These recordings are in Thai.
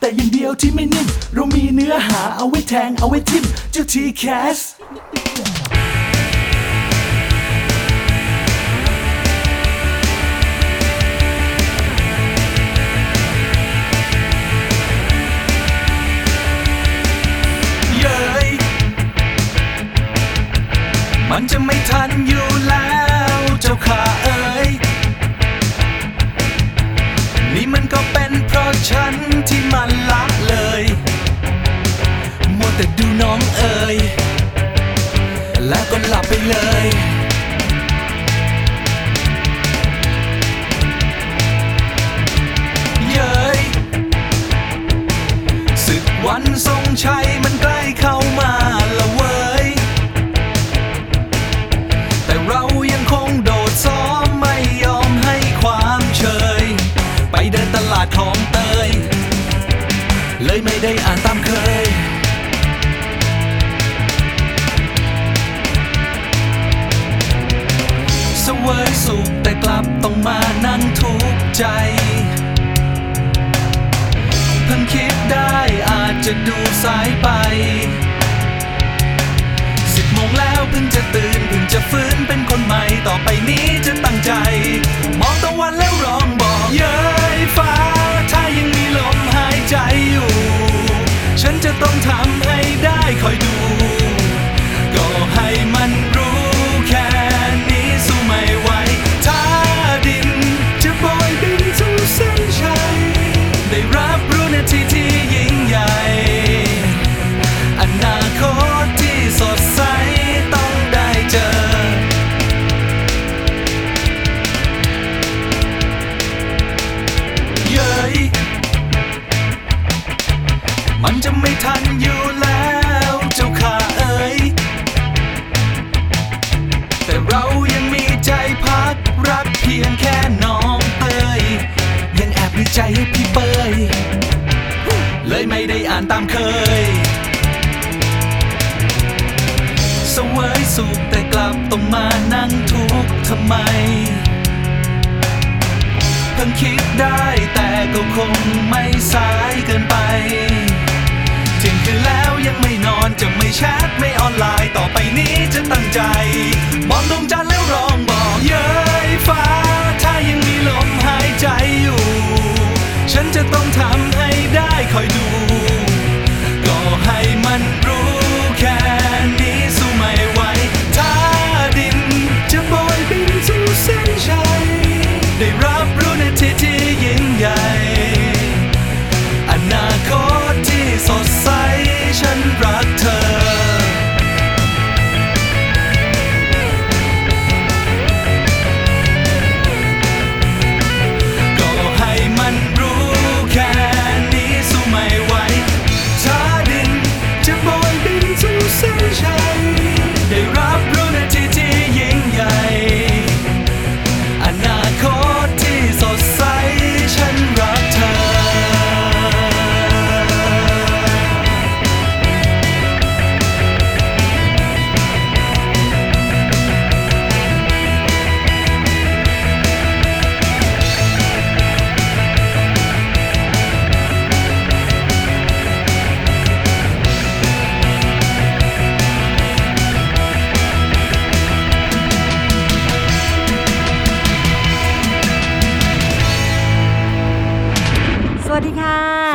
แต่อย่างเดียวที่ไม่นิ่ม เรามีเนื้อหาเอาไว้แทงเอาไว้ทิมเจ้าทีแคสเย้ยมันจะไม่ทันอยู่แล้วเจ้าข้าเอ๋ย นี่มันก็เป็นเพราะฉันที่มัน แต่ดูน้องเอ๋ยแล้วก็หลับไปเลยเย้ยศึกวันทรงชัยมันใกล้เข้ามาละเว้ย แต่เรายังคงโดดซ้อมไม่ยอมให้ความเชย ไปเดินตลาดของเตย เลยไม่ได้อ่านตามับต้องมานั่งทุกข์ใจ เพิ่งคิดได้อาจจะดูสายไป สิบโมงแล้วเพิ่งจะตื่นเพิ่งจะฟื้นเป็นคนใหม่ต่อไปนี้จะตั้งใจ มองตะวันแล้วร้องบอกเย้ยฟ้า ถ้ายังมีลมหายใจอยู่ ฉันจะต้องทำให้ได้คอยดู ใจให้พี่เปยเลยไม่ได้อ่านตามเคยสวยสุขแต่กลับต้องมานั่งทุกข์ทำไม เพิ่งคิดได้แต่ก็คงไม่สายเกินไปเที่ยงคืนแล้วยังไม่นอนจะไม่แชทไม่ออนไลน์ต่อไปนี้จะตั้งใจ มองดวงจันทร์แล้วร้องบอกเย้ยฟ้า ถ้ายังมีลมหายใจอยู่ ฉันจะต้องทำให้ได้คอยดู ก็ให้มันรู้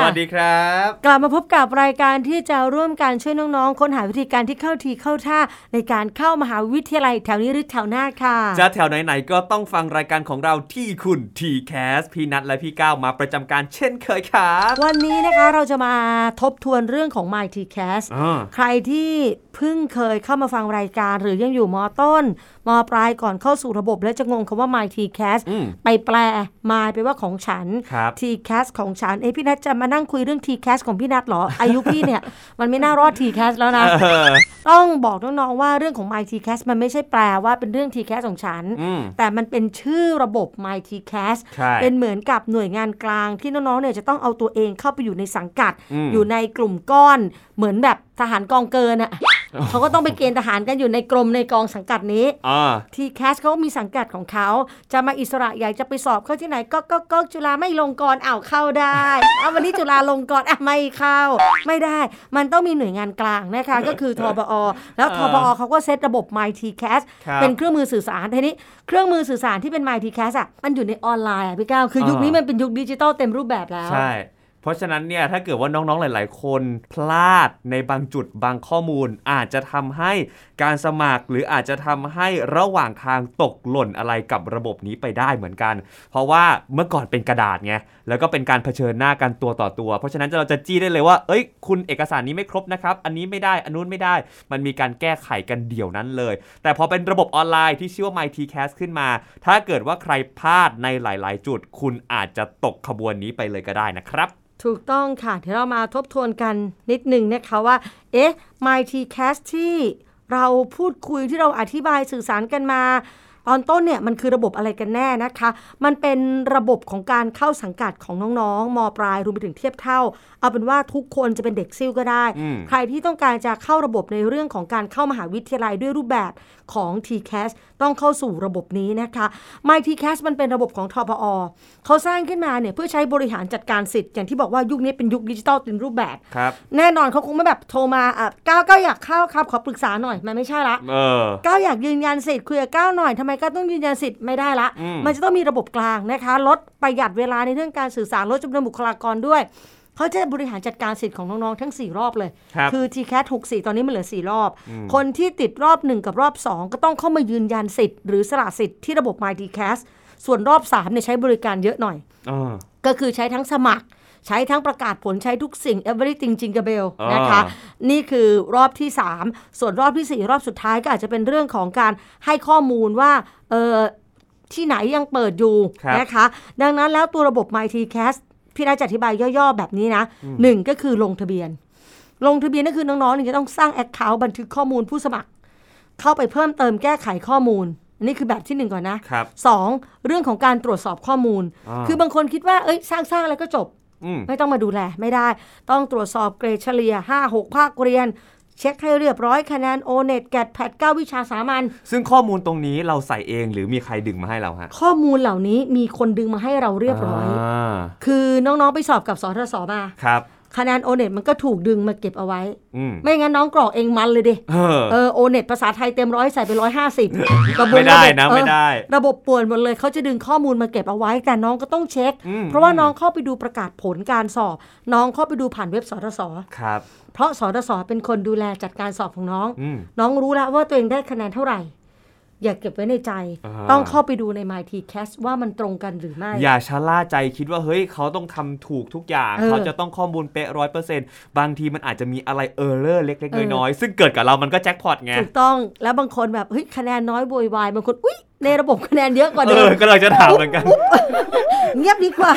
วัสดีครับ กลับมาพบกับรายการที่จะร่วมการช่วยน้องๆ ค้นหาวิธีการที่เข้าทีเข้าท่า ในการเข้ามหาวิทยาลัยแถวนี้หรือแถวหน้าค่ะ จะแถวไหนๆก็ต้องฟังรายการของเราที่คุณทีแคสพี่นัทและพี่ก้าวมาประจำการเช่นเคยครับ วันนี้นะคะเราจะมาทบทวนเรื่องของ My T Cast อ่าใครที่เพิ่งเคยเข้ามาฟังรายการหรือยังอยู่มต้น มปลายก่อนเข้าสู่ระบบ และจะงงคำว่า My T Cast อืมไปแปล My ไปว่าของฉันครับ T Cast ของฉัน เอ้พี่นัทจะมานั่งคุยเรื่อง t c a s ของพี่นัทเหรอ อายุพี่เนี่ย มันไม่น่ารอด t c a s แล้วนะเออต้องบอกน้องๆว่าเรื่องของ My t c a s มันไม่ใช่แปลว่าเป็นเรื่อง t c a s ของฉันอืมแต่มันเป็นชื่อระบบ My t c a s ใช่เป็นเหมือนกับหน่วยงานกลางที่น้องๆเนี่ยจะต้องเอาตัวเองเข้าไปอยู่ในสังกัดอืมอยู่ในกลุ่มก้อน เหมือนแบบทหารกองเกินอะ เขาก็ต้องไปเกณฑ์ทหารกันอยู่ในกรมในกองสังกัดนี้อ่าทีแคสเขาก็มีสังกัดของเขาจะมาอิสระอยากจะไปสอบเข้าที่ไหนก็ก็ก็จุฬาไม่ลงกรณ์อ้าวเข้าได้เอาวันนี้จุฬาลงกรณ์อะไม่เข้า ไม่ได้ มันต้องมีหน่วยงานกลางนะคะก็คือทบอ แล้วทบอเขาก็เซตระบบ My t c a s ครับเป็นเครื่องมือสื่อสารทีนี้เครื่องมือสื่อสารที่เป็น My t c a s อะมันอยู่ในออนไลน์อะพี่ก้าวคือยุคนี้มันเป็นยุคดิจิตอลเต็มรูปแบบแล้วใช่ เพราะฉะนั้นเนี่ยถ้าเกิดว่าน้องๆหลาย ๆ คนพลาดในบางจุดบางข้อมูล อาจจะทำให้การสมัคร หรืออาจจะทำให้ระหว่างทางตกหล่นอะไรกับระบบนี้ไปได้เหมือนกัน เพราะว่าเมื่อก่อนเป็นกระดาษไงแล้วก็เป็นการเผชิญหน้ากันตัวต่อตัว เพราะฉะนั้นเราจะจี้ได้เลยว่า เอ้ย คุณเอกสารนี้ไม่ครบนะครับ อันนี้ไม่ได้ อันนู้นไม่ได้ มันมีการแก้ไขกันเดี่ยวนั้นเลย แต่พอเป็นระบบออนไลน์ที่ชื่อว่า MyTCast ขึ้นมา ถ้าเกิดว่าใครพลาดในหลาย ๆ จุด คุณอาจจะตกขบวนนี้ไปเลยก็ได้นะครับ ถูกต้องค่ะ เดี๋ยวเรามาทบทวนกันนิดหนึ่งนะคะว่า เอ๊ะ My t c a s ที่เราพูดคุยที่เราอธิบายสื่อสารกันมา ตอนต้นเนี่ยมันคือระบบอะไรกันแน่นะคะ มันเป็นระบบของการเข้าสังกัดของน้องๆมปลายรวมไปถึงเทียบเท่า เอาเป็นว่าทุกคนจะเป็นเด็กซิ่วก็ได้อืมใครที่ต้องการจะเข้าระบบในเรื่องของการเข้ามหาวิทยาลัยด้วยรูปแบบของ t c a s ต้องเข้าสู่ระบบนี้นะคะ My t c a s มันเป็นระบบของทพอเขาสร้างขึ้นมาเนี่ยเพื่อใช้บริหารจัดการสิทธิ์ อย่างที่บอกว่ายุคนี้เป็นยุคดิจิทัลเต็มรูปแบบครับแน่นอนเขาคงไม่แบบโทรมาอะก้าวก้าวอยากเข้าครับขอปรึกษาหน่อยมันไม่ใช่ละเออก้าวอยากยืนยันสิทธิ์คุยกับก้าวหน่อยทำไมก้าวต้องยืนยันสิทธิ์ไม่ได้ละอืมมันจะต้องมีระบบกลางนะคะ ลดประหยัดเวลาในเรื่องการสื่อสารลดจำนวนบุคลากรด้วย เขาจะบริหารจัดการสิทธิ์ของน้องๆทั้ง 4 รอบเลยครับอ t c a t 64ตอนนี้มันเหลือ 4 รอบ คนที่ติดรอบ 1 กับรอบ 2 ก็ต้องเข้ามายืนยันสิทธิ์หรือสละสิทธิ์ที่ระบบ My t c a s ส่วนรอบ3เนี่ยใช้บริการเยอะหน่อยเออก็คือใช้ทั้งสมัคร ใช้ทั้งประกาศผลใช้ทุกสิ่ง everything jingle bell อ่านนะคะ นี่คือรอบที่ 3 ส่วนรอบทีสี่ 4 รอบสุดท้ายก็อาจจะเป็นเรื่องของการให้ข้อมูลว่าเออที่ไหนยังเปิดอยู่นะคะ ดังนั้นแล้วตัวระบบ My t c a s พี่นายจะอธิบายย่อๆแบบนี้นะหนึ่งก็คือลงทะเบียน ลงทะเบียนก็คือน้องๆเนี่ยจะต้องสร้าง Account บันทึกข้อมูลผู้สมัคร เข้าไปเพิ่มเติมแก้ไขข้อมูลอันนี้คือแบบที่หนึ่งก่อนนะครับสองเรื่องของการตรวจสอบข้อมูลอ่าคือบางคนคิดว่าเอ้ยสร้างสร้างแล้วก็จบอืมไม่ต้องมาดูแลไม่ได้ ต้องตรวจสอบเกรดเฉลี่ย5 6ภาคเรียน เช็คให้เรียบร้อยคะแนนโอเน็ตแกดแพด9วิชาสามัญซึ่งข้อมูลตรงนี้เราใส่เองหรือมีใครดึงมาให้เราฮะ ข้อมูลเหล่านี้มีคนดึงมาให้เราเรียบร้อยาคือน้องๆไปสอบกับสทศมาครับ คะแนนโอเน็ตมันก็ถูกดึงมาเก็บเอาไว้อืมไม่งั้นน้องกรอกเองมันเลยดิเออเออโอเน็ตภาษาไทยเต็มร้อยใส่ไปร้อยห้าสิบไม่ได้นะไม่ได้ ระบบป่วนหมดเลยเขาจะดึงข้อมูลมาเก็บเอาไว้ แต่น้องก็ต้องเช็คอืมเพราะว่าน้องเข้าไปดูประกาศผลการสอบ น้องเข้าไปดูผ่านเว็บสทศครับเพราะสทศเป็นคนดูแลจัดการสอบของน้องอืมน้องรู้แล้วว่าตัวเองได้คะแนนเท่าไหร่ อย่าเก็บไว้ในใจอ่าต้องเข้าไปดูใน MyTCast ว่ามันตรงกันหรือไม่ อย่าชะล่าใจคิดว่าเฮ้ยเขาต้องทำถูกทุกอย่างเออเขาจะต้องข้อมูลเป๊ะร้อยเปอร์เซ็นต์บางทีมันอาจจะมีอะไรเออร์เลอร์เล็กเออๆน้อยๆซึ่งเกิดกับเรามันก็แจ็คพอตไง ถูกต้องแล้วบางคนแบบเฮ้ยคะแนนน้อยโวยวายบางคนอุ้ย ในระบบคะแนนเยอะกว่าเอเดิอมก็เลยจะถามเหมือนกัน เงียบดีกว่า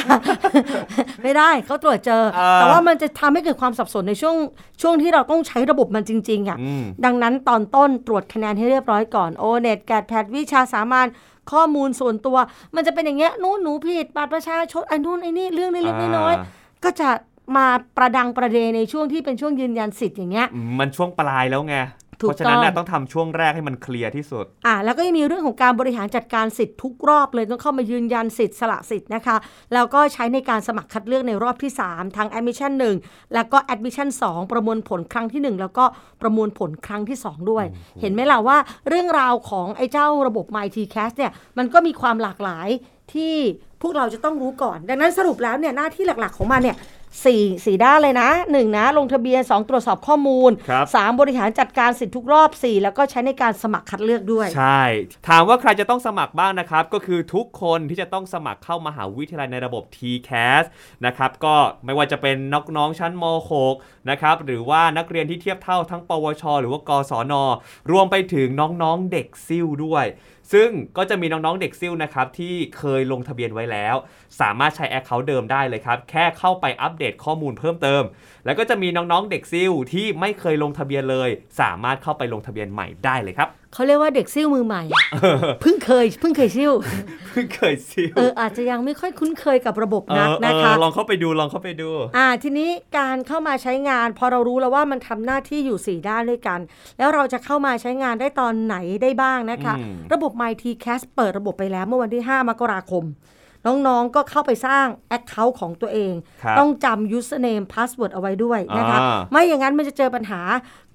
ไม่ได้เขาตรวจเจอเออแต่ว่ามันจะทำให้เกิดความสับสนในช่วง ช่วงที่เราต้องใช้ระบบมันจริง ๆ อะอืมดังนั้นตอนต้นตรวจคะแนนให้เรียบร้อยก่อนโอเน็ตแกดแพดวิชาสามัญข้อมูลส่วนตัว มันจะเป็นอย่างเงี้ยนู้นหนูผิดบัตรประชาชนไอ้นู่นไอ้นี่เรื่องเล็กๆน้อยอ่าๆก็จะมาประดังประเดในช่วงที่เป็นช่วงยืนยันสิทธิ์อย่างเงี้ยอืมมันช่วงปลายแล้วไง ถูกเพราะฉะนั้นน่ะต้องต้องทำช่วงแรกให้มันเคลียร์ที่สุด อะแล้วก็ยังมีเรื่องของการบริหารจัดการสิทธิ์ทุกรอบเลยต้องเข้ามายืนยันสิทธิ์สละสิทธิ์นะคะ แล้วก็ใช้ในการสมัครคัดเลือกในรอบที่ 3 ทั้ง admission 1 แล้วก็ admission 2 ประมวลผลครั้งที่ 1 แล้วก็ประมวลผลครั้งที่ 2 ด้วย เห็นไหมล่ะว่าเรื่องราวของไอ้เจ้าระบบ MyTCast เนี่ยมันก็มีความหลากหลายที่พวกเราจะต้องรู้ก่อน ดังนั้นสรุปแล้วเนี่ยหน้าที่หลักๆของมันเนี่ย สี่สี่ด้านเลยนะหนึ่งนะ ลงทะเบียน 2 ตรวจสอบข้อมูลครับสามบริหารจัดการสิทธิ์ทุกรอบ 4 แล้วก็ใช้ในการสมัครคัดเลือกด้วย ใช่ ถามว่าใครจะต้องสมัครบ้างนะครับ ก็คือทุกคนที่จะต้องสมัครเข้ามหาวิทยาลัยในระบบ TCAS นะครับก็ไม่ว่าจะเป็นน้องน้องๆชั้นม .6 นะครับหรือว่านักเรียนที่เทียบเท่าทั้ง ปวช หรือว่ากศนรวมไปถึงน้องๆเด็กซิ่วด้วย ซึ่งก็จะมีน้องๆเด็กซิ่วนะครับที่เคยลงทะเบียนไว้แล้ว สามารถใช้แอคเคาท์เดิมได้เลยครับ แค่เข้าไปอัปเดตข้อมูลเพิ่มเติม แล้วก็จะมีน้องๆเด็กซิ่วที่ไม่เคยลงทะเบียนเลย สามารถเข้าไปลงทะเบียนใหม่ได้เลยครับเขาเรียกว่าเด็กซิ่วมือใหม่เพิ่งเคยเพิ่งเคยซิ่วเพิ่งเคยซิ่วเอออาจจะยังไม่ค่อยคุ้นเคยกับระบบเอนักอนะคะเออลองเข้าไปดูลองเข้าไปดู อ่าทีนี้การเข้ามาใช้งาน พอเรารู้แล้วว่ามันทำหน้าที่อยู่ 4 ด้านด้วยกัน แล้วเราจะเข้ามาใช้งานได้ตอนไหนได้บ้างนะคะอืมระบบ MyTCast เปิดระบบไปแล้วเมื่อวันที่ 5 มกราคมน้อง ๆ ก็เข้าไปสร้าง Account ของตัวเองครับต้องจำ username password เอาไว้ด้วยนะคะอ่าไม่อย่างนั้นมันจะเจอปัญหา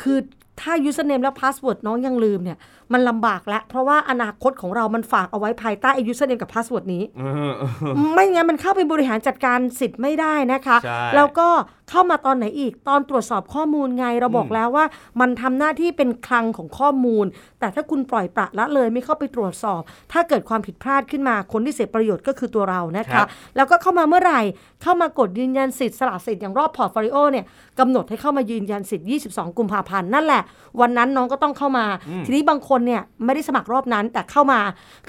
คือ ถ้า username และ password น้องยังลืมเนี่ยมันลำบากแล้วเพราะว่าอนาคตของเรามันฝากเอาไว้ภายใต้ไอ้ username กับ password นี้เออเออไม่งั้นมันเข้าไปบริหารจัดการสิทธิ์ไม่ได้นะคะใช่แล้วก็เข้ามาตอนไหนอีกตอนตรวจสอบข้อมูลไงเราบอกอืมแล้วว่า มันทำหน้าที่เป็นคลังของข้อมูล แต่ถ้าคุณปล่อยปละละเลยไม่เข้าไปตรวจสอบ ถ้าเกิดความผิดพลาดขึ้นมาคนที่เสียประโยชน์ก็คือตัวเรานะคะครับแล้วก็เข้ามาเมื่อไหร่เข้ามากดยืนยันสิทธิ์สละสิทธิ์อย่างรอบ portfolio เนี่ยกำหนดให้เข้ามายืนยันสิทธิ์ 22 กุมภาพันธ์นั่นแหละ วันนั้นน้องก็ต้องเข้ามา ทีนี้บางคนเนี่ยไม่ได้สมัครรอบนั้นแต่เข้ามา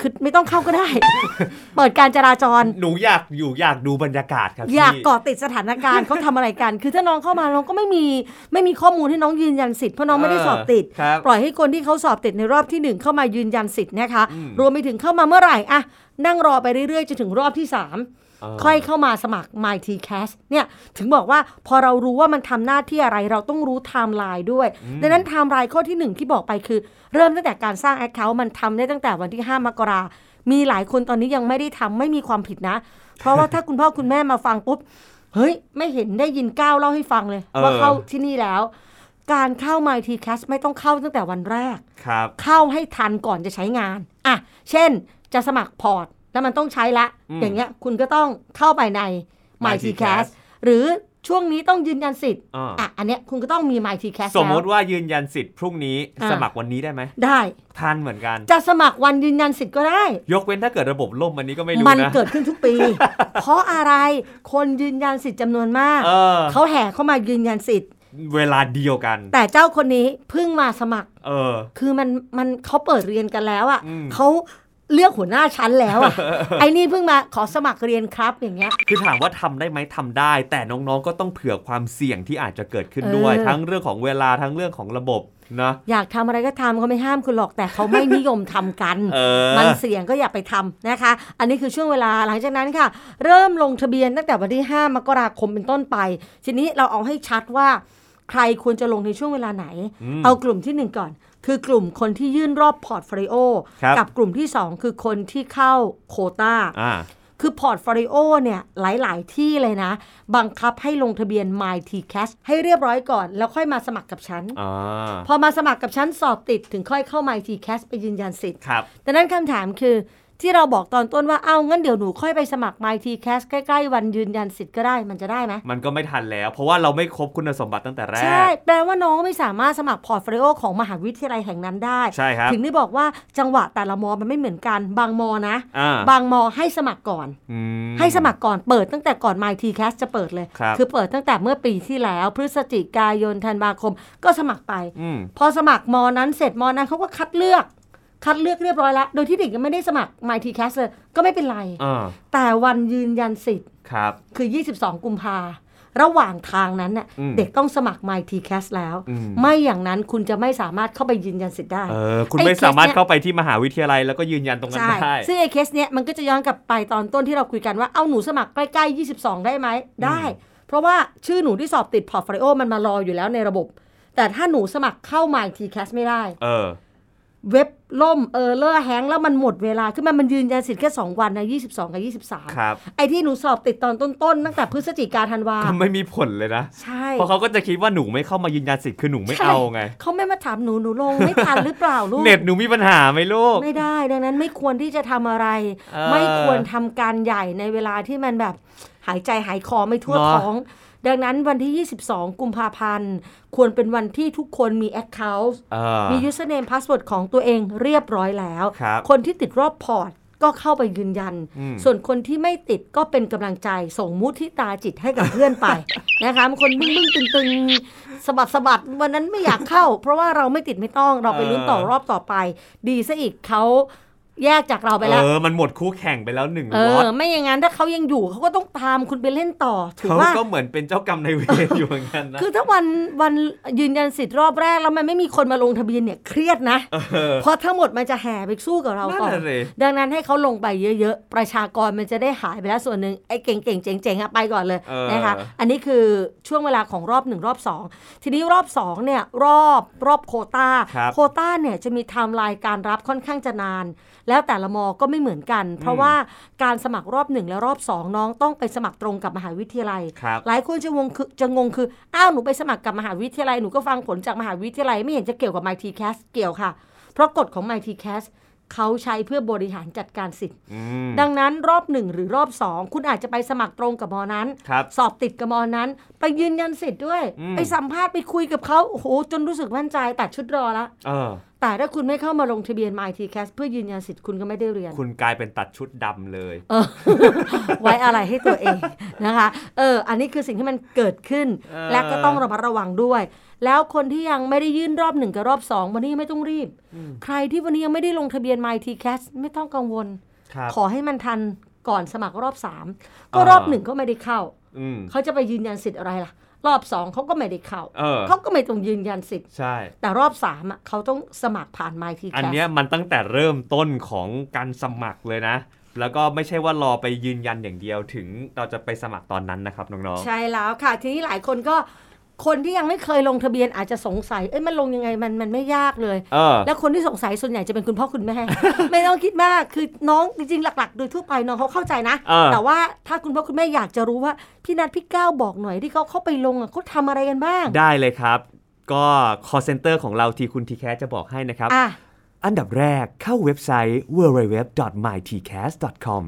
คือไม่ต้องเข้าก็ได้ เปิดการจราจรหนูอยากอยู่อยากดูบรรยากาศครับอยากพี่เกาะติดสถานการณ์เขาทำอะไรกัน คือถ้าน้องเข้ามาน้องก็ไม่มีไม่มีข้อมูลให้น้องยืนยันสิทธิ์เพราะน้องไม่ได้สอบติดครับปล่อยให้คนที่เขาสอบติดในรอบที่หนึ่งเข้ามายืนยันสิทธิ์นะคะอืมรวมไปถึงเข้ามาเมื่อไหร่อะนั่งรอไปเรื่อยๆจนถึงรอบที่สามเออ ค่อยเข้ามาสมัคร myTCAS เนี่ยถึงบอกว่าพอเรารู้ว่ามันทำหน้าที่อะไรเราต้องรู้ไทม์ไลน์ด้วย ดังนั้นไทม์ไลน์ข้อที่หนึ่งที่บอกไปคือ เริ่มตั้งแต่การสร้าง account มันทำได้ตั้งแต่วันที่ 5 มกรามีหลายคนตอนนี้ยังไม่ได้ทำไม่มีความผิดนะ เพราะว่าถ้าคุณพ่อคุณแม่มาฟังปุ๊บเฮ้ย ไม่เห็นได้ยินก้าวเล่าให้ฟังเลยเออว่าเข้าที่นี่แล้ว การเข้า myTCAS ไม่ต้องเข้าตั้งแต่วันแรกครับเข้าให้ทันก่อนจะใช้งานอะเช่นจะสมัครพอร์ต แล้วมันต้องใช้ละอืมอย่างเงี้ยคุณก็ต้องเข้าไปใน My T MyTCast Cash หรือช่วงนี้ต้องยืนยันสิทธิ์อ่าอะอันเนี้ยคุณก็ต้องมี My T Cash สมมติแล้วว่ายืนยันสิทธิ์พรุ่งนี้อ่าสมัครวันนี้ได้ไหมได้ทันเหมือนกัน จะสมัครวันยืนยันสิทธิ์ก็ได้ ยกเว้นถ้าเกิดระบบล่มอันนี้ก็ไม่รู้มันนะเกิดขึ้นทุกปี เพราะอะไรคนยืนยันสิทธิ์จำนวนมากเออเขาแห่เข้ามายืนยันสิทธิ์เวลาเดียวกัน แต่เจ้าคนนี้เพิ่งมาสมัคร เออ คือมันมันเขาเปิดเรียนกันแล้วอะ่ะอืมเขา เลือกหัวหน้าชั้นแล้วอะไอ้นี่เพิ่งมาขอสมัครเรียนครับอย่างเงี้ย คือถามว่าทำได้ไหมทำได้ แต่น้องๆก็ต้องเผื่อความเสี่ยงที่อาจจะเกิดขึ้นด้วยเออทั้งเรื่องของเวลาทั้งเรื่องของระบบนะอยากทำอะไรก็ทำเขาไม่ห้ามคุณหรอกแต่เขาไม่นิยมทำกันเออมันเสี่ยงก็อย่าไปทำนะคะ อันนี้คือช่วงเวลาหลังจากนั้นค่ะ เริ่มลงทะเบียนตั้งแต่วันที่ 5 มกราคมเป็นต้นไป ทีนี้เราเอาให้ชัดว่าใครควรจะลงในช่วงเวลาไหนอืมเอากลุ่มที่หนึ่งก่อน คือกลุ่มคนที่ยื่นรอบ portfolio ครับกับกลุ่มที่ 2 คือคนที่เข้าโควตาอ่าคือ portfolio เนี่ยหลาย ๆ ที่เลยนะ บังคับให้ลงทะเบียน myTCAS ให้เรียบร้อยก่อน แล้วค่อยมาสมัครกับฉันอ่าพอมาสมัครกับฉันสอบติดถึงค่อยเข้า myTCAS ไปยืนยันสิทธิ์ครับดังนั้นคำถามคือ ที่เราบอกตอนต้นว่า เอ้างั้นเดี๋ยวหนูค่อยไปสมัคร myTCAS ใกล้ ๆ วันยืนยันสิทธิ์ก็ได้มันจะได้ไหมมันก็ไม่ทันแล้ว เพราะว่าเราไม่ครบคุณสมบัติตั้งแต่แรกใช่แปลว่าน้องไม่สามารถสมัคร portfolio ของมหาวิทยาลัยแห่งนั้นได้ ใช่ครับ ถึงได้บอกว่าจังหวะแต่ละมอมันไม่เหมือนกัน บางมอนะอ่าบางมอให้สมัครก่อนอืมให้สมัครก่อนเปิดตั้งแต่ก่อน myTCAS จะเปิดเลยครับเปิดตั้งแต่เมื่อปีที่แล้ว พฤศจิกายนธันวาคม ก็สมัครไปอืมพอสมัครมอนั้นเสร็จมอนั้นเขาก็คัดเลือก คัดเลือกเรียบร้อยแล้ว โดยที่เด็กยังไม่ได้สมัคร myTCAS เลยก็ไม่เป็นไรอ่าแต่วันยืนยันสิทธิ์ครับคือ 22 กุมภาระหว่างทางนั้นน่ะอืมเด็กต้องสมัคร myTCAS แล้วอืมไม่อย่างนั้นคุณจะไม่สามารถเข้าไปยืนยันสิทธิ์ได้เออคุณไอ้ไม่สามารถเคสเนี่ยเข้าไปที่มหาวิทยาลัยแล้วก็ยืนยันตรงนั้นใช่ได้ซึ่งไอ้เคสเนี้ยมันก็จะย้อนกลับไปตอนต้นที่เราคุยกันว่าเอาหนูสมัครใกล้ๆ 22 ได้ไหมได้ เพราะว่าชื่อหนูที่สอบติด portfolio มันมารออยู่แล้วในระบบ แต่ถ้าหนูสมัครเข้า myTCAS ไม่ได้ เออ เว็บล่มเออเลอร์แฮงแล้วมันหมดเวลาคือมันมันยืนยันสิทธิ์แค่ 2 วันนะ22 กับ 23 ครับ ไอ้ที่หนูสอบติดตอนต้นๆ ตั้งแต่พฤศจิกาธันวาก็ไม่มีผลเลยนะ ใช่ เพราะเขาก็จะคิดว่าหนูไม่เข้ามายืนยันสิทธิ์คือหนูไม่ใช่เอาไง เขาไม่มาถามหนูหนูลงไม่ทันหรือเปล่าลูก เน็ตหนูมีปัญหาไหมลูก ไม่ได้ดังนั้นไม่ควรที่จะทำอะไรเออไม่ควรทำการใหญ่ในเวลาที่มันแบบหายใจหายคอไม่ทั่วเนอะท้อง ดังนั้นวันที่ 22 กุมภาพันธ์ ควรเป็นวันที่ทุกคนมี Account เออมี username password ของตัวเองเรียบร้อยแล้วครับคนที่ติดรอบพอร์ตก็เข้าไปยืนยันอืมส่วนคนที่ไม่ติดก็เป็นกำลังใจ ส่งมุทิตาจิตให้กับเพื่อนไปนะคะบางคนบึ้งบึ้งตึงตึงสะบัดสะบัดวันนั้นไม่อยากเข้า เพราะว่าเราไม่ติดไม่ต้องเราไปลุ้นต่อรอบต่อไป ดีซะอีกเขา แยกจากเราไปแล้ว เออ มันหมดคู่แข่งไปแล้วหนึ่งเอล็ออตไม่อย่างนั้นถ้าเขายังอยู่เขาก็ต้องตามคุณไปเล่นต่อถูกเขาว่าก็เหมือนเป็นเจ้ากรรมนายเวรอยู่เหมือนกันนะ คือถ้าวันวันยืนยันสิทธิ์รอบแรกแล้วมันไม่มีคนมาลงทะเบียนเนี่ยเครียดนะเออเพราะทั้งหมดมันจะแห่ไปสู้กับเรานั่นก่อนน่ะสิดังนั้นให้เขาลงไปเยอะๆ ประชากรมันจะได้หายไปแล้วส่วนหนึ่งไอ้เก่งๆเจ๋งๆอะไปก่อนเลยเออนะคะ อันนี้คือช่วงเวลาของรอบหนึ่งรอบสองทีนี้รอบสองเนี่ยรอบรอบโควตาครับโควต้าเนี่ยจะมีไทม์ไลน์การรับค่อนข้างจะนานแล้วแต่ละมอก็ไม่เหมือนกัน เพราะว่าการสมัครรอบหนึ่งและรอบสองน้องต้องไปสมัครตรงกับมหาวิทยาลัยครับหลายคนจะงงคือจะงงคืออ้าวหนูไปสมัครกับมหาวิทยาลัยหนูก็ฟังผลจากมหาวิทยาลัยไม่เห็นจะเกี่ยวกับ MyTCAS เกี่ยวค่ะ เพราะกฎของ MyTCAS เขาใช้เพื่อบริหารจัดการสิทธิ์อืมดังนั้นรอบหนึ่งหรือรอบสองคุณอาจจะไปสมัครตรงกับมอนั้นครับสอบติดกับมอนั้น ไปยืนยันสิทธิ์ด้วยอืมไปสัมภาษณ์ไปคุยกับเขาโอ้โหจนรู้สึกมั่นใจตัดชุดรอละเออแต่ถ้าคุณไม่เข้ามาลงทะเบียน MyTCAS เพื่อยืนยันสิทธิ์คุณก็ไม่ได้เรียน คุณกลายเป็นตัดชุดดำเลยเออไว้อะไรให้ตัวเองนะคะ เออ อันนี้คือสิ่งที่มันเกิดขึ้นเออและก็ต้องระมัดระวังด้วย แล้วคนที่ยังไม่ได้ยื่นรอบหนึ่งกับรอบสองวันนี้ไม่ต้องรีบ ใครที่วันนี้ยังไม่ได้ลงทะเบียน MyTCAS ไม่ต้องกังวลครับขอให้มันทันก่อนสมัครรอบสามก็อ่ารอบหนึ่งก็ไม่ได้เข้าอืมเขาจะไปยืนยันสิทธิ์อะไรล่ะ รอบสองเขาก็ไม่ได้เข้าเออเขาก็ไม่ต้องยืนยันสิทธิ์ใช่ แต่รอบสามอะเขาต้องสมัครผ่าน MyTCAS อันเนี้ยมันตั้งแต่เริ่มต้นของการสมัครเลยนะแล้วก็ไม่ใช่ว่ารอไปยืนยันอย่างเดียวถึงเราจะไปสมัครตอนนั้นนะครับน้องใช่แล้วค่ะ ทีนี้หลายคนก็ คนที่ยังไม่เคยลงทะเบียนอาจจะสงสัย เอ้ยมันลงยังไงมันมันไม่ยากเลยๆเออแล้วคนที่สงสัยส่วนใหญ่จะเป็นคุณพ่อคุณแม่ ไม่ต้องคิดมาก คือน้องจริงๆหลัก ๆ โดยทั่วไปน้องเขาเข้าใจนะเออแต่ว่าถ้าคุณพ่อคุณแม่อยากจะรู้ว่าพี่นัทพี่ก้าวบอกหน่อยที่เขาเข้าไปลงอะเขาทำอะไรกันบ้าง ได้เลยครับ ก็ call center ของเราทีคุณ TCAS จะบอกให้นะครับอะอันดับแรกเข้าเว็บไซต์ www.mytcas.com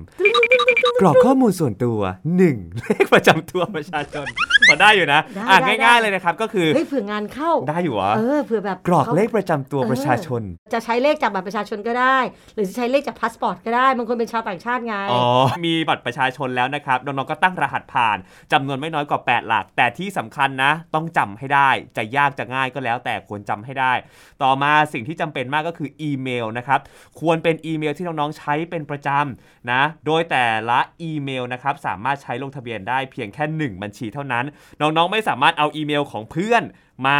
กรอกข้อมูลส่วนตัว 1. เลขประจำตัวประชาชนพอได้อยู่นะได้อะได้ง่ายได้ๆเลยนะครับก็คือเฮ้ยเผื่อื่องานเข้าได้อยู่เหรอเออเผื่อแบบกรอกขาเลขประจำตัวประชาชน จะใช้เลขจากบัตรประชาชนก็ได้ หรือจะใช้เลขจากพาสปอร์ตก็ได้บางคนเป็นชาวต่างชาติไงอ๋อมีบัตรประชาชนแล้วนะครับน้องๆก็ตั้งรหัสผ่านจำนวนไม่น้อยกว่า 8 หลัก แต่ที่สำคัญนะ ต้องจำให้ได้จะยากจะง่ายก็แล้ว แต่ควรจำให้ได้ ต่อมาสิ่งที่จำเป็นมากก็คืออีเมลนะครับควรเป็นอีเมลที่น้องๆใช้เป็นประจำนะโดยแต่ละอีเมลนะครับสามารถใช้ลงทะเบียนได้เพียงแค่ 1 บัญชีเท่านั้น น้องๆไม่สามารถเอาอีเมลของเพื่อนมา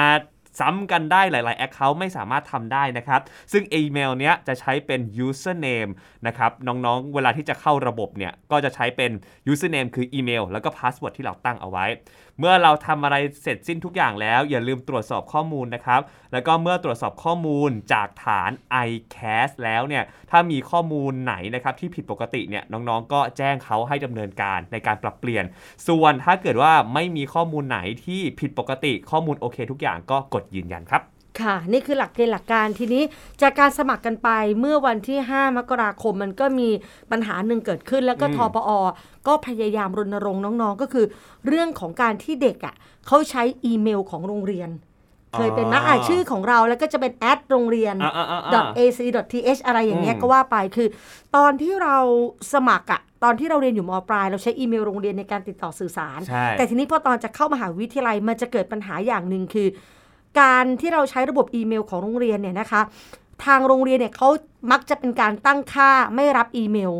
ซ้ำกันได้หลาย ๆ Account ไม่สามารถทำได้นะครับ ซึ่งอีเมลเนี้ยจะใช้เป็น username นะครับ น้องๆ เวลาที่จะเข้าระบบเนี่ย ก็จะใช้เป็น username คืออีเมลแล้วก็ password ที่เราตั้งเอาไว้ เมื่อเราทำอะไรเสร็จสิ้นทุกอย่างแล้ว อย่าลืมตรวจสอบข้อมูลนะครับ แล้วก็เมื่อตรวจสอบข้อมูลจากฐาน iCast แล้วเนี่ยถ้ามีข้อมูลไหนนะครับที่ผิดปกติเนี่ยน้องๆ ก็แจ้งเขาให้ดำเนินการในการปรับเปลี่ยน ส่วนถ้าเกิดว่าไม่มีข้อมูลไหนที่ผิดปกติข้อมูลโอเคทุกอย่างก็กดยืนยันครับ ค่ะ นี่คือหลักเกณฑ์หลักการทีนี้จากการสมัครกันไปเมื่อวันที่ 5 มกราคมมันก็มีปัญหาหนึ่งเกิดขึ้น แล้วก็อืมทปอ ก็พยายามรณรงค์น้องๆ ก็คือ เรื่องของการที่เด็กอะเขาใช้อีเมลของโรงเรียน เคยเป็นนะอะชื่อของเราแล้วก็จะเป็นแอดโรงเรียนอ่าๆๆ .ac.th อะไรอย่างเงี้ยอืมก็ว่าไปคือ ตอนที่เราสมัครอะตอนที่เราเรียนอยู่มปลาย เราใช้อีเมลโรงเรียนในการติดต่อสื่อสารใช่แต่ทีนี้พอตอนจะเข้ามหาวิทยาลัยมันจะเกิดปัญหาอย่างหนึ่งคือ การที่เราใช้ระบบอีเมลของโรงเรียนเนี่ยนะคะ ทางโรงเรียนเนี่ยเขามักจะเป็นการตั้งค่าไม่รับอีเมล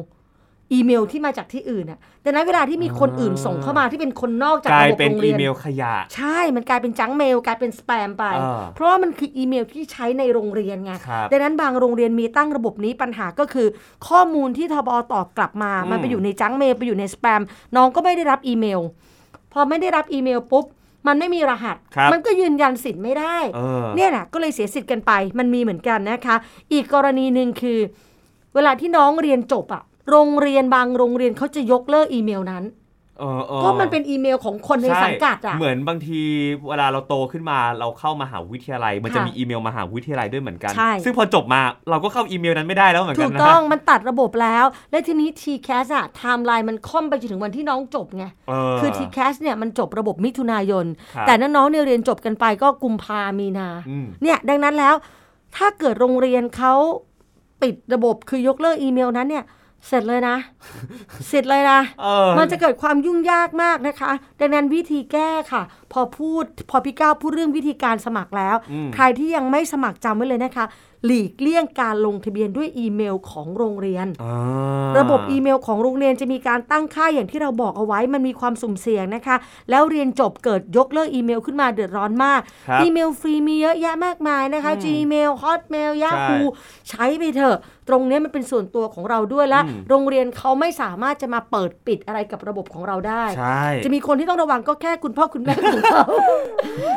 อีเมลที่มาจากที่อื่นน่ะดังนั้นเวลาที่มีคนอื่นส่งเข้ามาที่เป็นคนนอกจากกลายระบบเป็นโรงอีเรียน เมลขยะ ใช่ มันกลายเป็นจังเมลกลายเป็นสแปมไป อ่าเพราะว่ามันคืออีเมลที่ใช้ในโรงเรียนไง ครับ ดังนั้นบางโรงเรียนมีตั้งระบบนี้ปัญหาก็คือ ข้อมูลที่ทบตอบกลับมาอืมมันไปอยู่ในจังเมลไปอยู่ในสแปม น้องก็ไม่ได้รับอีเมล พอไม่ได้รับอีเมลปุ๊บ มันไม่มีรหัสครับมันก็ยืนยันสิทธิ์ไม่ได้เออเนี่ยแหละก็เลยเสียสิทธิ์กันไป มันมีเหมือนกันนะคะ อีกกรณีหนึ่งคือ เวลาที่น้องเรียนจบอะโรงเรียนบางโรงเรียนเขาจะยกเลิกอีเมลนั้นเออออ ก็มันเป็นอีเมลของคนในช่สังกัดอะเหมือนบางทีเวลาเราโตขึ้นมาเราเข้ามหาวิทยาลัย มันจะค่ะมีอีเมลมหาวิทยาลัยด้วยเหมือนกันใช่ซึ่งพอจบมาเราก็เข้าอีเมลนั้นไม่ได้แล้วเหมือนถูกันกนะต้องมันตัดระบบแล้ว และทีนี้ TCAS อะไทม์ไลน์มันค่อมไปจนถึงวันที่น้องจบไงเออคือ TCAS เนี่ยมันจบระบบมิถุนายนครับแต่น้องๆเนี่ยเรียนจบกันไปก็กุมภามีนาอืมเนี่ยดังนั้นแล้ว ถ้าเกิดโรงเรียนเขาปิดระบบคือยกเลิกอีเมลนั้นเนี่ย เสร็จเลยนะ เสร็จเลยนะเออมันจะเกิดความยุ่งยากมากนะคะ ดังนั้นวิธีแก้ค่ะพอพูดพอพี่ก้าวพูดเรื่องวิธีการสมัครแล้วอืมใครที่ยังไม่สมัครจำไว้เลยนะคะ หลีกเลี่ยงการลงทะเบียนด้วยอีเมลของโรงเรียนอ่าระบบอีเมลของโรงเรียนจะมีการตั้งค่าอย่างที่เราบอกเอาไว้มันมีความสุ่มเสี่ยงนะคะ แล้วเรียนจบเกิดยกเลิกอีเมลขึ้นมาเดือดร้อนมากครับอีเมลฟรีมีเยอะแยะมากมายนะคะ Gmail Hotmail Yahoo ใช้ไปเถอะตรงเนี้ยมันเป็นส่วนตัวของเราด้วยและอืมโรงเรียนเขาไม่สามารถจะมาเปิดปิดอะไรกับระบบของเราได้ใช่จะมีคนที่ต้องระวังก็แค่คุณพ่อคุณแม่ของเรา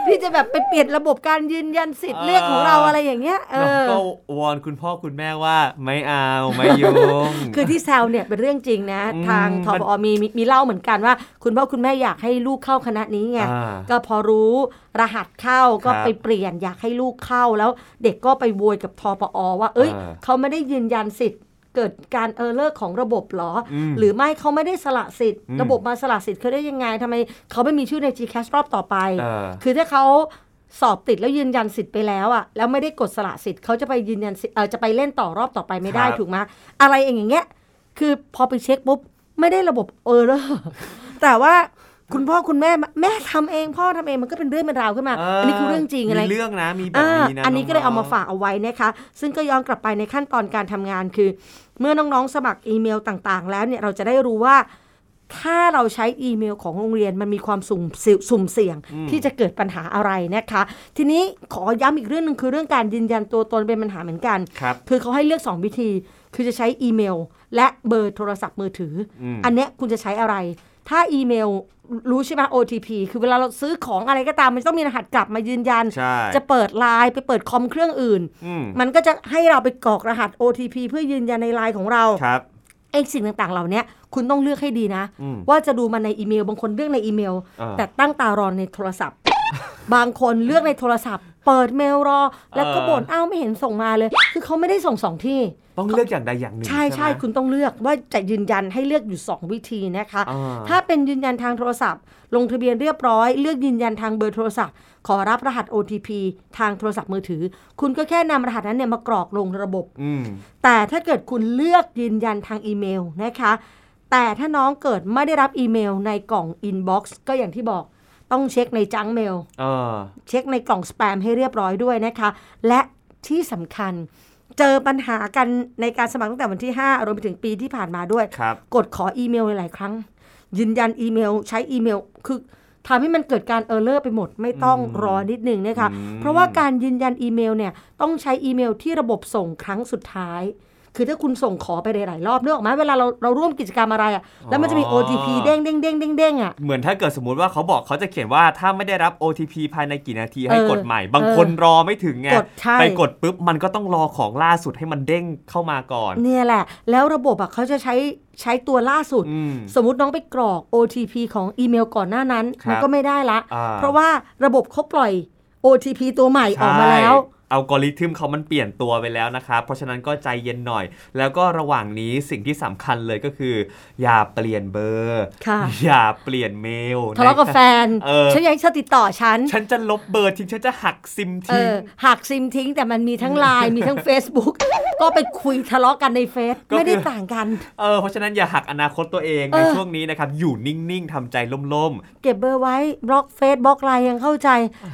ที่จะแบบไปเปลี่ยนระบบการยืนยันสิทธิ์เลือกของเราอะไรอย่างเงี้ยเอน้องอก็วอนคุณพ่อคุณแม่ว่าไม่เอาไม่ยุ่งคือที่แซวเนี่ยเป็นเรื่องจริงนะอืมทางทมันบอมีมีมีเล่าเหมือนกันว่า คุณพ่อคุณแม่อยากให้ลูกเข้าคณะนี้ไงอ่าก็พอรู้รหัสเข้าก็ครับไปเปลี่ยนอยากให้ลูกเข้าแล้ว เด็กก็ไปโวยกับทปอว่า เอ้ยอ่าเขาไม่ได้ยืนยันสิทธิ์ เกิดการเออเลอร์ของระบบเหรออมหรือไม่เขาไม่ได้สละสิทธิ์อืมระบบมาสละสิทธิ์เขาได้ยังไงทำไมเขาไม่มีชื่อใน GCAS รอบต่อไปเออคือถ้าเขาสอบติดแล้วยืนยันสิทธิ์ไปแล้วอะแล้วไม่ได้กดสละสิทธิ์เขาจะไปยืนยันสิทธิ์เออจะไปเล่นต่อรอบต่อไปไม่ได้ครับถูกไหมอะไรอย่างเงี้ย คือพอไปเช็คปุ๊บไม่ได้ระบบเออเลยแต่ว่า คุณพ่อคุณแม่แม่ทำเองพ่อทำเองมันก็เป็นเรื่องเป็นราวขึ้นมา อันนี้คือเรื่องจริงอะไรมีเรื่องนะมีแบบอ่านี้นะอันนี้ก็เลยเอามาน้งๆฝากเอาไว้นะคะ ซึ่งก็ย้อนกลับไปในขั้นตอนการทำงานคือ เมื่อน้องๆสมัครอีเมลต่างๆ แล้วเนี่ยเราจะได้รู้ว่าถ้าเราใช้อีเมลของโรงเรียนมันมีความสุ่มเสี่ยงสุ่มเสี่ยงที่จะเกิดปัญหาอะไรนะคะ ทีนี้ขอย้ำอีกเรื่องหนึ่งคือเรื่องการยืนยันตัวตนเป็นปัญหาเหมือนกันครับคือเขาให้เลือก 2 วิธี คือจะใช้อีเมล และเบอร์โทรศัพท์มือถืออมอันเนี้ยคุณจะใช้อะไร ถ้าอีเมลรู้ใช่ไหม OTP คือเวลาเราซื้อของอะไรก็ตามมันต้องมีรหัสกลับมายืนยันใช่จะเปิดไลน์ไปเปิดคอมเครื่องอื่นอืมมันก็จะให้เราไปกรอกรหัส OTP เพื่อยืนยันในไลน์ของเราครับไอ้สิ่งต่างๆ เหล่านี้คุณต้องเลือกให้ดีนะอืมว่าจะดูมันในอีเมล บางคนเลือกในอีเมลอ่าแต่ตั้งตารอในโทรศัพท์ บางคนเลือกในโทรศัพท์ เปิดเมลรอ แล้วก็บ่นอ้าวไม่เห็นส่งมาเลย คือเขาไม่ได้ส่งสองที่ ต้องเลือกอย่างใดอย่างหนึ่งใช่ใช่ไหมคุณต้องเลือกว่าจะยืนยันให้เลือกอยู่ 2 วิธีนะคะอ่าถ้าเป็นยืนยันทางโทรศัพท์ ลงทะเบียนเรียบร้อย เลือกยืนยันทางเบอร์โทรศัพท์ ขอรับรหัส OTP ทางโทรศัพท์มือถือ คุณก็แค่นำรหัสนั้นเนี่ยมากรอกลงระบบอืมแต่ถ้าเกิดคุณเลือกยืนยันทางอีเมลนะคะ แต่ถ้าน้องเกิดไม่ได้รับอีเมลในกล่อง inbox ก็อย่างที่บอก ต้องเช็คใน junk mail เออเช็คในกล่องสแปมให้เรียบร้อยด้วยนะคะ และที่สำคัญเจอปัญหากันในการสมัครตั้งแต่วันที่ 5 รวมไปถึงปีที่ผ่านมาด้วยครับกดขออีเมลหลาย ๆ ครั้ง ยืนยันอีเมลใช้อีเมลคือทำให้มันเกิดการ error ไปหมดไม่ต้องรอนิดนึงนะคะอืมเพราะว่าการยืนยันอีเมลเนี่ยต้องใช้อีเมลที่ระบบส่งครั้งสุดท้าย คือถ้าคุณส่งขอไปหลายๆรอบเนื้อออกไหมเวลาเราเราร่วมกิจกรรมอะไรอะ่ะแล้วมันจะมี OTP เด้งเด้งเด้งเด้งเด้งอะเหมือนถ้าเกิดสมมุติว่าเขาบอกเขาจะเขียนว่าถ้าไม่ได้รับ OTP ภายในกี่นาทีให้เออกดใหม่ บางคนรอไม่ถึงไงกดใช่ไปกดปุ๊บมันก็ต้องรอของล่าสุดให้มันเด้งเข้ามาก่อน เนี่ยแหละ แล้วระบบอะเขาจะใช้ใช้ตัวล่าสุดอืมสมมุติน้องไปกรอก OTP ของอีเมลก่อนหน้านั้นครับมันก็ไม่ได้ละอ่าเพราะว่าระบบเขาปล่อย OTP ตัวใหม่ออกมาแล้วใช่ อัลกอริทึมเขามันเปลี่ยนตัวไปแล้วนะครับ เพราะฉะนั้นก็ใจเย็นหน่อย แล้วก็ระหว่างนี้สิ่งที่สำคัญเลยก็คือ อย่าเปลี่ยนเบอร์ค่ะอย่าเปลี่ยนเมลทะเลาะกับแฟนเออฉันยังให้เธอติดต่อฉัน ฉันจะลบเบอร์ทิ้ง ฉันจะหักซิมเอทิ้งเออหักซิมทิ้งแต่มันมีทั้งไลน์มีทั้ง Facebook ก็ไปคุยทะเลาะกันในเฟซก็คือไม่ได้ต่างกันเออเพราะฉะนั้นอย่าหักอนาคตตัวเองในเออช่วงนี้นะครับอยู่นิ่งๆทำใจล่มเก็บเบอร์ไว้บล็อกเฟซบล็อกไลน์ยังเข้าใจ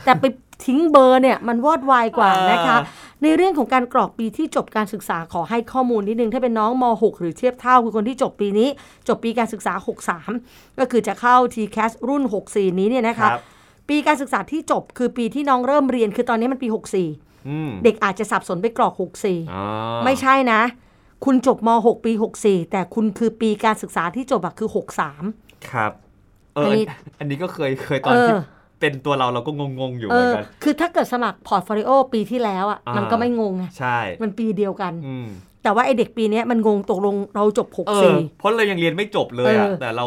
แต่ไป ทิ้งเบอร์เนี่ยมันวอดวายกว่านะคะ ในเรื่องของการกรอกปีที่จบการศึกษาขอให้ข้อมูลนิดนึง ถ้าเป็นน้องม.6 หรือเทียบเท่าคือคนที่จบปีนี้ จบปีการศึกษา 63 ก็คือจะเข้า TCAS รุ่น 64 นี้เนี่ยๆนะคครับปีการศึกษาที่จบคือปีที่น้องเริ่มเรียนคือตอนนี้มันปี 64อืมเด็กอาจจะสับสนไปกรอกอ๋อ64 ไม่ใช่นะ คุณจบม 6 ปี 64 แต่คุณคือปีการศึกษาที่จบอะคือ 63 ครับเอออัอันนนี้อันนี้ก็เคยเคยตอนเออที่ เป็นตัวเราเราก็งงๆอยู่เหมือนกันเออคือถ้าเกิดสมัคร portfolio ปีที่แล้วอะอ่ามัมันก็ไม่งงไงใช่ มันปีเดียวกันอืม แต่ว่าไอเด็กปีเนี้ยมันงงตกลงเราจบเออ64เพราะเรายังเรียนไม่จบเลยอะเออแต่เรา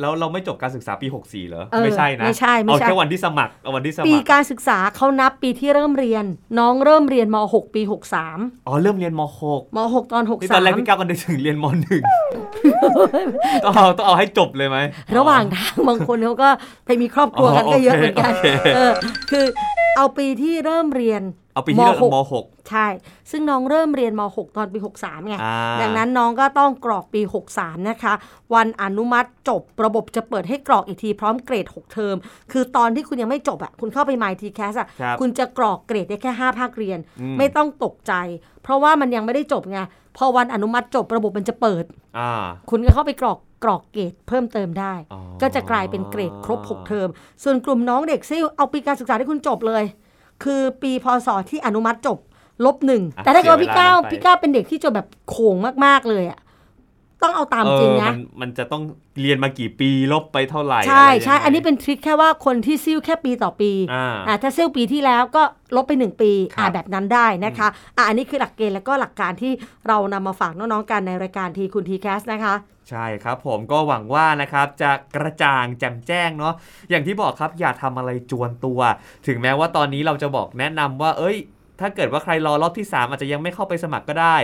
แล้วเราไม่จบการศึกษาปี 64เหรอเออไม่ใช่นะไม่ใช่ไม่เอาใช่แค่วันที่สมัครเอาวันที่สมัครปีการศึกษาเขานับปีที่เริ่มเรียน น้องเริ่มเรียนม 6 ปี 63 อ๋อเริ่มเรียนมม6 ตอน .6 นี่ตอนแรกพี่63ก้าวก็นึกถึงเรียนม .1 ต้องเอาต้องเอาให้จบเลยไหมระหว่างทางบางคนเขาก็ไปมีครอบครัวกันอ๋อก็เยอะเหมือนกันโอเคโอเคเออคือเอาปีที่เริ่มเรียน เอาปีที่แล้วมหกมหกใช่ ซึ่งน้องเริ่มเรียนม .6 ตอนปี 63ไงอ่าดังนั้นน้องก็ต้องกรอกปี 63 นะคะ วันอนุมัติจบระบบจะเปิดให้กรอกอีกทีพร้อมเกรด 6 เทอม คือตอนที่คุณยังไม่จบอะคุณเข้าไป MyTCAS อะครับคุณจะกรอกเกรดได้แค่ 5 ภาคเรียนอืมไม่ต้องตกใจ เพราะว่ามันยังไม่ได้จบไงพอวันอนุมัติจบระบบมันจะเปิดอ่าคุณก็เข้าไปกรอกกรอกเกรดเพิ่มเติมได้อ๋อก็จะกลายเป็นเกรดครบ 6 เทอม ส่วนกลุ่มน้องเด็กซิ่วเอาปีการศึกษาที่คุณจบเลย คือปีพศที่อนุมัติจบลบหนึ่งอะแต่ถ้าเกิดว่าพี่ก้าวเสียเวลาไปพี่ก้าวเป็นเด็กที่จบแบบโขงมากๆเลยอะ ต้องเอาตามจริงเออนะมันมันจะต้องเรียนมากี่ปีลบไปเท่าไหร่ ใช่ะไรยังไงใช่ อันนี้เป็นทริคแค่ว่าคนที่ซิ่วแค่ปีต่อปีอ่าอ่าถ้าซิ่วปีที่แล้วก็ลบไป 1 ปีครับอ่าแบบนั้นได้นะคะอ่าอันนี้คือหลักเกณฑ์แล้วก็หลักการที่เรานำมาฝากน้องๆกันในรายการทีคุณทีแคสนะคะใช่ครับผมก็หวังว่านะครับจะกระจ่างแจ่มแจ้งเนาะอย่างที่บอกครับอย่าทำอะไรจวนตัว ถึงแม้ว่าตอนนี้เราจะบอกแนะนำว่า เอ้ย ถ้าเกิดว่าใครรอรอบที่ 3 อาจจะยังไม่เข้าไปสมัครก็ได้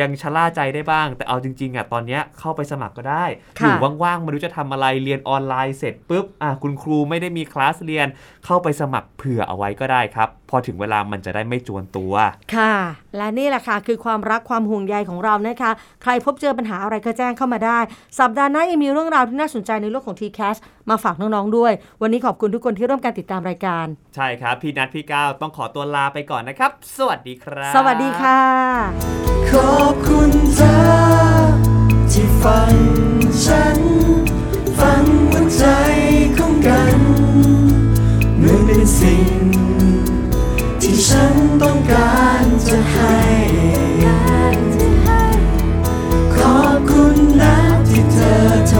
ยังชะล่าใจได้บ้าง แต่เอาจริงๆอะตอนเนี้ยเข้าไปสมัครก็ได้อค่ะยู่ว่างๆไม่รู้จะทำอะไรเรียนออนไลน์เสร็จปุ๊บอะคุณครูไม่ได้มีคลาสเรียนเข้าไปสมัครเผื่อเอาไว้ก็ได้ครับ พอถึงเวลามันจะได้ไม่จวนตัว ค่ะ และนี่แหละค่ะ คือความรักความห่วงใยของเรานะคะ ใครพบเจอปัญหาอะไรก็แจ้งเข้ามาได้ สัปดาห์หน้ายังมีเรื่องราวที่น่าสนใจในโลกของ t c a s มาฝากน้อง ๆ ด้วย วันนี้ขอบคุณทุกคนที่ร่วมการติดตามรายการ ใช่ครับ พี่นัทพี่ก้าวต้องขอตัวลาไปก่อนนะครับ สวัสดีครับ สวัสดีค่ะ ขอบคุณเธอที่ฟังฉัน ฟังหัวใจของกันเหมือนเป็นสิ่ง ที่ฉันต้องการจะให้ขอบคุณนะที่เธอทร